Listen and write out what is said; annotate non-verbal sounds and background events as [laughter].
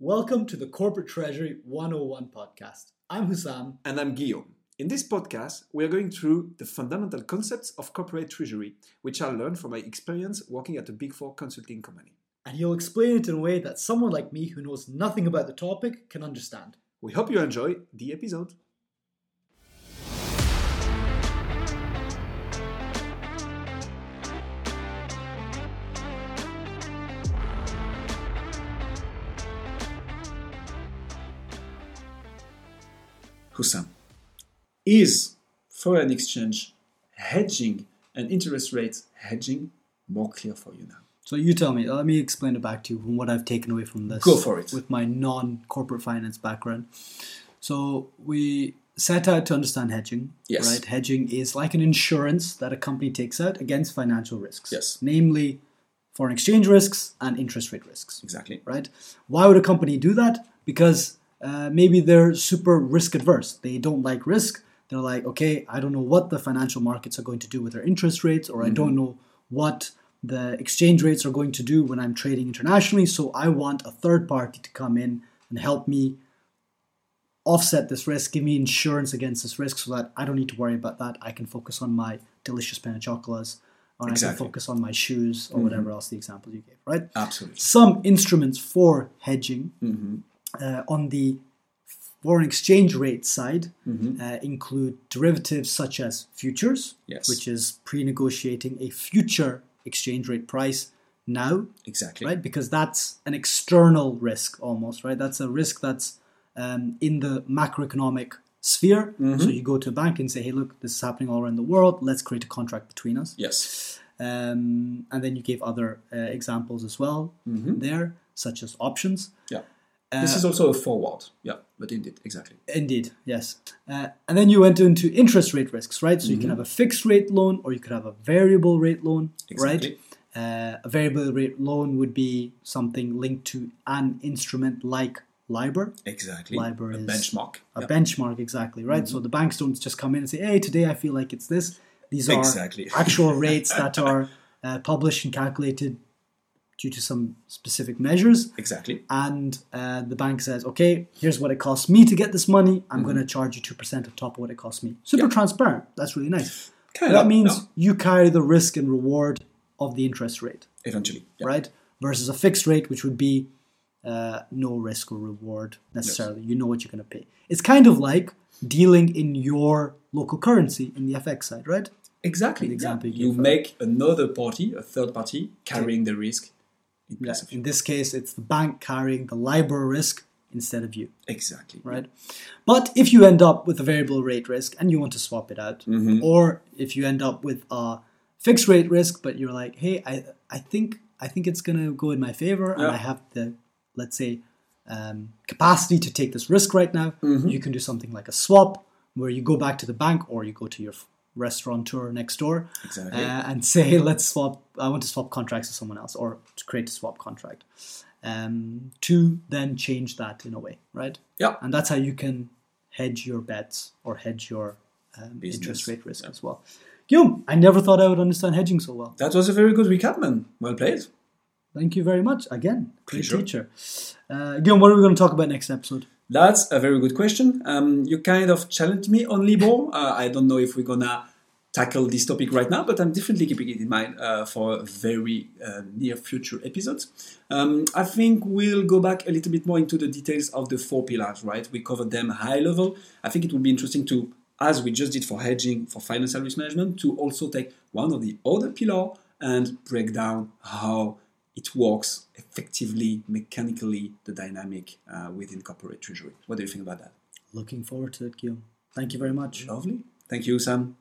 Welcome to the Corporate Treasury 101 podcast. I'm Hussam. And I'm Guillaume. In this podcast, we are going through the fundamental concepts of corporate treasury, which I learned from my experience working at a Big Four consulting company. And he'll explain it in a way that someone like me who knows nothing about the topic can understand. We hope you enjoy the episode. Hussam, is foreign exchange hedging and interest rate hedging more clear for you now? So you tell me. Uh, let me explain it back to you from what I've taken away from this. Go for it. With my non-corporate finance background. So we set out to understand hedging. Yes. Right. Hedging is like an insurance that a company takes out against financial risks. Yes. Namely, foreign exchange risks and interest rate risks. Exactly. Right. Why would a company do that? Because uh, maybe they're super risk adverse. They don't like risk. They're like, okay, I don't know what the financial markets are going to do with their interest rates, or I don't know what the exchange rates are going to do when I'm trading internationally. So I want a third party to come in and help me offset this risk, give me insurance against this risk so that I don't need to worry about that. I can focus on my delicious panachocola's or I can focus on my shoes or whatever else the examples you gave, right? Absolutely. Some instruments for hedging Mm-hmm. Uh, on the foreign exchange rate side Mm-hmm. uh, include derivatives such as futures, Yes. which is pre-negotiating a future exchange rate price now, Exactly. right? Because that's an external risk almost, right? That's a risk that's um, in the macroeconomic sphere. Mm-hmm. So you go to a bank and say, "Hey, look, this is happening all around the world. Let's create a contract between us." Yes. Um, and then you gave other uh, examples as well Mm-hmm. there, such as options. Yeah. This Uh, is also a forward. Yeah, but indeed, exactly. Indeed, yes. Uh, and then you went into interest rate risks, right? So you Mm-hmm. can have a fixed rate loan or you could have a variable rate loan, Exactly. right? Uh, a variable rate loan would be something linked to an instrument like LIBOR, Exactly. LIBOR a is benchmark. a Yeah. benchmark, exactly, right? So the banks don't just come in and say, hey, today I feel like it's this. These are Exactly. actual [laughs] rates that are uh, published and calculated due to some specific measures Exactly. and uh, the bank says, okay, here's what it costs me to get this money. I'm Mm-hmm. going to charge you 2% on top of what it costs me. Super transparent. That's really nice. Kind that means yeah. you carry the risk and reward of the interest rate, Eventually. Yeah. right? Versus a fixed rate, which would be uh, no risk or reward necessarily. You know what you're going to pay. It's kind of like dealing in your local currency in the FX side, right? Exactly. Example yeah. you You make another party, a third party, carrying the risk in Yeah. of you. In this case, it's the bank carrying the LIBOR risk instead of you. Exactly. right? But if you end up with a variable rate risk and you want to swap it out, Mm-hmm. or if you end up with a fixed rate risk, but you're like, hey, I, I think I think it's gonna go in my favor, and I have the let's say um, capacity to take this risk right now, Mm-hmm. you can do something like a swap, where you go back to the bank or you go to your restaurateur next door Exactly. uh, and say, [laughs] let's swap. I want to swap contracts with someone else, or to create a swap contract. Um, to then change that in a way, right? Yeah. And that's how you can hedge your bets or hedge your um, interest rate risk as well. Guillaume, I never thought I would understand hedging so well. That was a very good recap, man. Well played. Thank you very much. Again, great teacher. Uh, Guillaume, what are we going to talk about next episode? That's a very good question. Um, you kind of challenged me on Libor. Uh, I don't know if we're gonna tackle this topic right now, but I'm definitely keeping it in mind uh, for very uh, near future episodes. Um, I think we'll go back a little bit more into the details of the four pillars, right? We covered them high level. I think it would be interesting to, as we just did for hedging, for financial risk management, to also take one of the other pillar and break down how it works effectively, mechanically, the dynamic uh, within corporate treasury. What do you think about that? Looking forward to it, Guillaume. Thank you very much. Lovely. Thank you, Sam.